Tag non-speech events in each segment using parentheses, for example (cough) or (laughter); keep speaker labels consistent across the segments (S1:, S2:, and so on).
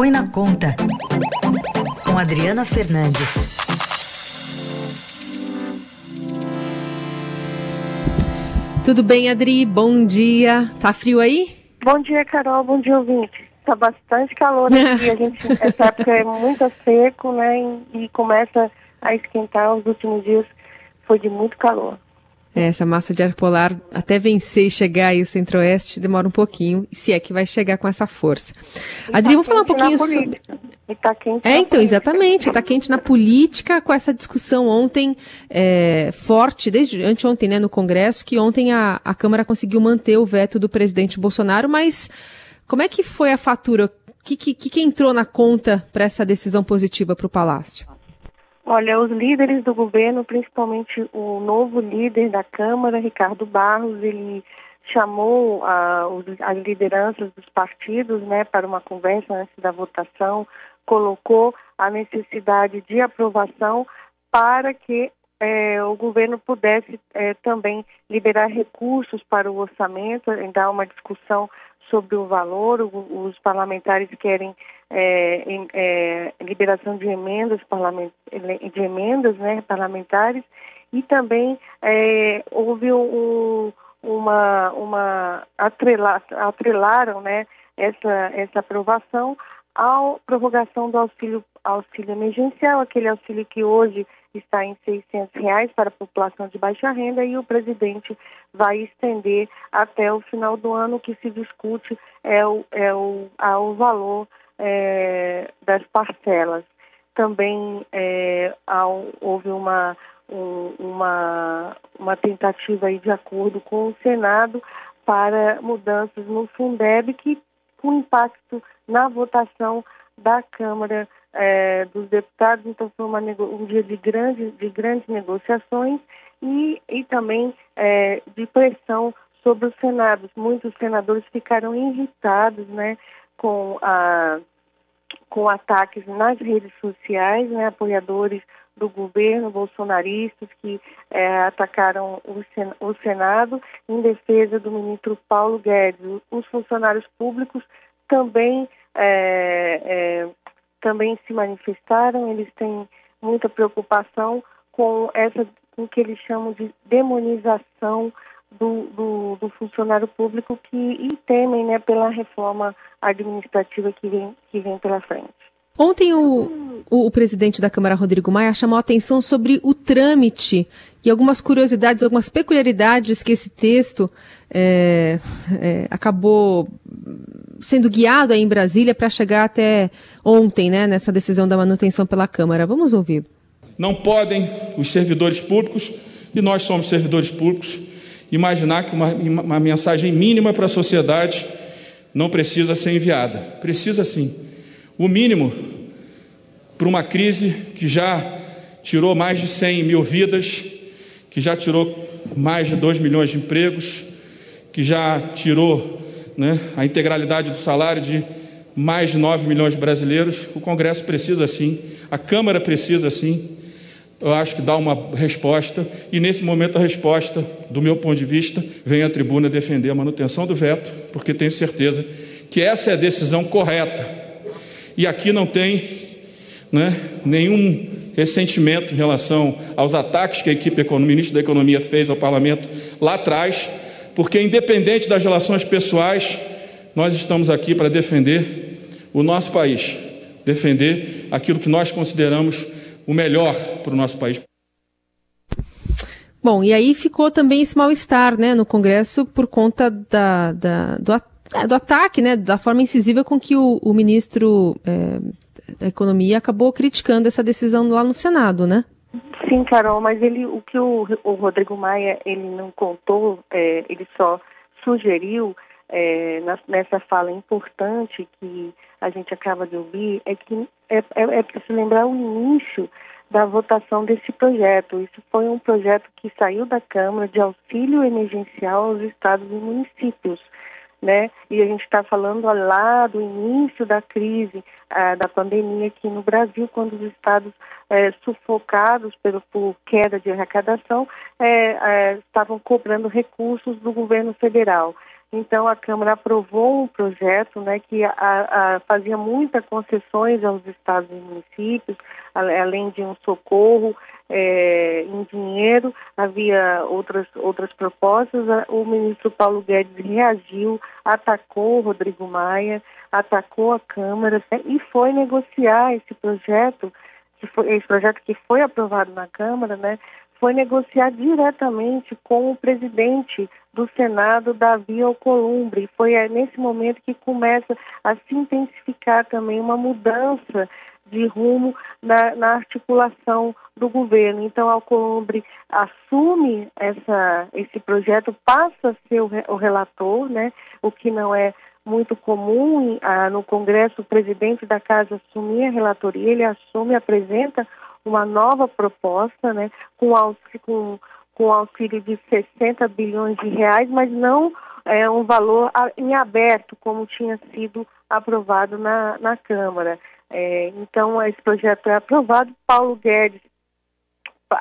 S1: Põe na Conta, com Adriana Fernandes.
S2: Tudo bem, Adri? Bom dia. Tá frio aí?
S3: Bom dia, Carol. Bom dia, ouvinte. Tá bastante calor aqui. A (laughs) gente, essa época é muito seco, né? E, e começa a esquentar. Os últimos dias foi de muito calor.
S2: É, essa massa de ar polar, até vencer e chegar aí o centro-oeste, demora um pouquinho, se é que vai chegar com essa força.
S3: E Adri, tá vamos falar um pouquinho sobre... Tá quente
S2: é, então, exatamente, está quente na política, com essa discussão ontem é, forte, desde anteontem, né, no Congresso, que ontem a, a Câmara conseguiu manter o veto do presidente Bolsonaro, mas como é que foi a fatura? O que, que, que entrou na conta para essa decisão positiva para o Palácio?
S3: Olha, os líderes do governo, principalmente o novo líder da Câmara, Ricardo Barros, ele chamou a, as lideranças dos partidos né, para uma conversa antes da votação, colocou a necessidade de aprovação para que é, o governo pudesse é, também liberar recursos para o orçamento, dar uma discussão sobre o valor, o, os parlamentares querem é, é, liberação de emendas, de emendas né, parlamentares e também é, houve um, uma, uma atrelar, atrelaram né, essa, essa aprovação à prorrogação do auxílio, auxílio emergencial, aquele auxílio que hoje está em 600 reais para a população de baixa renda e o presidente vai estender até o final do ano. Que se discute é o, é o valor é, das parcelas. Também é, houve uma, um, uma, uma tentativa aí de acordo com o Senado para mudanças no Fundeb que com impacto na votação da Câmara é, dos Deputados. Então foi uma, um dia de, grande, de grandes negociações e, e também é, de pressão sobre os senados. Muitos senadores ficaram irritados né, com, a, com ataques nas redes sociais, né, apoiadores do governo, bolsonaristas que é, atacaram o, Sen o Senado em defesa do ministro Paulo Guedes. Os funcionários públicos também, é, é, também se manifestaram, eles têm muita preocupação com essa com o que eles chamam de demonização do, do, do, funcionário público que e temem né, pela reforma administrativa que vem, que vem pela frente.
S2: Ontem o, o, o, presidente da Câmara, Rodrigo Maia, chamou a atenção sobre o trâmite e algumas curiosidades, algumas peculiaridades que esse texto é, é, acabou sendo guiado aí em Brasília para chegar até ontem, né, nessa decisão da manutenção pela Câmara. Vamos ouvir.
S4: Não podem os servidores públicos, e nós somos servidores públicos, imaginar que uma, uma mensagem mínima para a sociedade não precisa ser enviada. Precisa sim. O mínimo para uma crise que já tirou mais de 100 mil vidas, que já tirou mais de 2 milhões de empregos, que já tirou né, a integralidade do salário de mais de 9 milhões de brasileiros. O Congresso precisa sim, a Câmara precisa sim eu acho que dá uma resposta, e nesse momento a resposta, do meu ponto de vista, vem à tribuna defender a manutenção do veto, porque tenho certeza que essa é a decisão correta. E aqui não tem né, nenhum ressentimento em relação aos ataques que a equipe o ministro da Economia fez ao parlamento lá atrás, porque independente das relações pessoais, nós estamos aqui para defender o nosso país, defender aquilo que nós consideramos o melhor para o nosso país.
S2: Bom, e aí ficou também esse mal-estar né, no Congresso por conta da, da do, é, do, ataque, né, da forma incisiva com que o, o ministro é, da Economia acabou criticando essa decisão lá no Senado, né?
S3: Sim, Carol, mas ele, o que o, o Rodrigo Maia ele não contou, é, ele só sugeriu é, nessa fala importante que a gente acaba de ouvir, é que é, é, é preciso lembrar o início da votação desse projeto. Isso foi um projeto que saiu da Câmara de auxílio emergencial aos estados e municípios. Né? E a gente está falando lá do início da crise, ah, da pandemia aqui no Brasil, quando os estados eh, sufocados pelo, por queda de arrecadação eh, eh, estavam cobrando recursos do governo federal. Então a Câmara aprovou um projeto né, que a, a, fazia muitas concessões aos estados e municípios, além de um socorro é, em dinheiro, havia outras, outras propostas. O ministro Paulo Guedes reagiu, atacou o Rodrigo Maia, atacou a Câmara né, e foi negociar esse projeto, que foi, esse projeto que foi aprovado na Câmara, né, foi negociar diretamente com o presidente do Senado, Davi Alcolumbre. Foi nesse momento que começa a se intensificar também uma mudança de rumo na, na articulação do governo. Então, Alcolumbre assume essa, esse projeto, passa a ser o, o relator, né, o que não é muito comum ah, no Congresso, o presidente da casa assumir a relatoria, ele assume, apresenta uma nova proposta, né, com, com, com auxílio de 60 bilhões de reais, mas não é, um valor em aberto, como tinha sido aprovado na, na Câmara. É, então, esse projeto é aprovado. Paulo Guedes,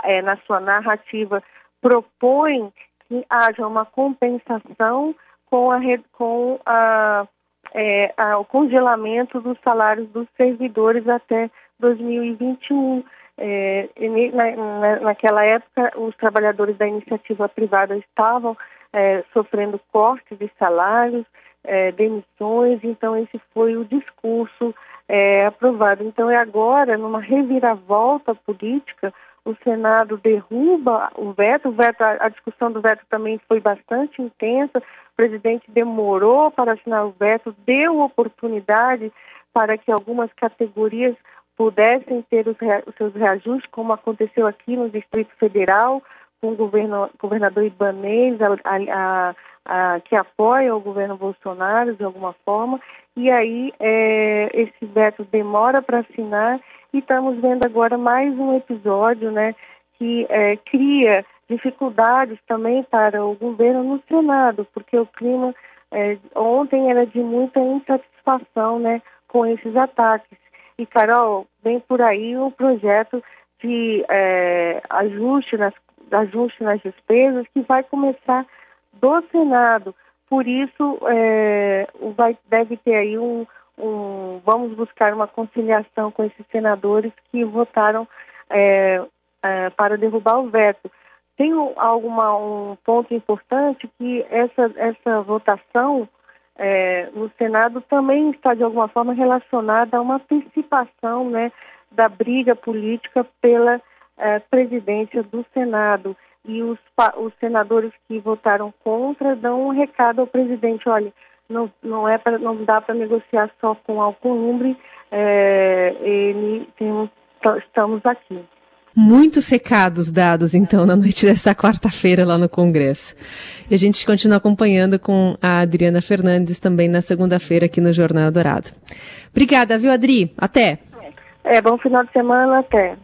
S3: é, na sua narrativa, propõe que haja uma compensação com, a, com a, é, a, o congelamento dos salários dos servidores até 2021. É, na, naquela época, os trabalhadores da iniciativa privada estavam é, sofrendo cortes de salários, é, demissões, então esse foi o discurso é, aprovado. Então é agora, numa reviravolta política, o Senado derruba o veto, o veto a, a discussão do veto também foi bastante intensa, o presidente demorou para assinar o veto, deu oportunidade para que algumas categorias pudessem ter os, os seus reajustes, como aconteceu aqui no Distrito Federal, com o governo, governador Ibanez, a, a, a, que apoia o governo Bolsonaro de alguma forma, e aí é, esse veto demora para assinar e estamos vendo agora mais um episódio né, que é, cria dificuldades também para o governo no Senado, porque o clima é, ontem era de muita insatisfação né, com esses ataques. E, Carol, vem por aí um projeto de é, ajuste, nas, ajuste nas despesas que vai começar do Senado. Por isso, é, vai, deve ter aí um, um, Vamos buscar uma conciliação com esses senadores que votaram é, é, para derrubar o veto. Tem alguma, um ponto importante que essa, essa votação é, no Senado também está de alguma forma relacionada a uma antecipação né, da briga política pela é, presidência do Senado. E os, os senadores que votaram contra dão um recado ao presidente, olha, não, não, é pra, não dá para negociar só com Alcolumbre, é, ele tem, estamos aqui.
S2: Muitos recados dados, então, na noite desta quarta-feira lá no Congresso. E a gente continua acompanhando com a Adriana Fernandes também na segunda-feira aqui no Jornal Dourado. Obrigada, viu, Adri? Até.
S3: É, bom final de semana, até.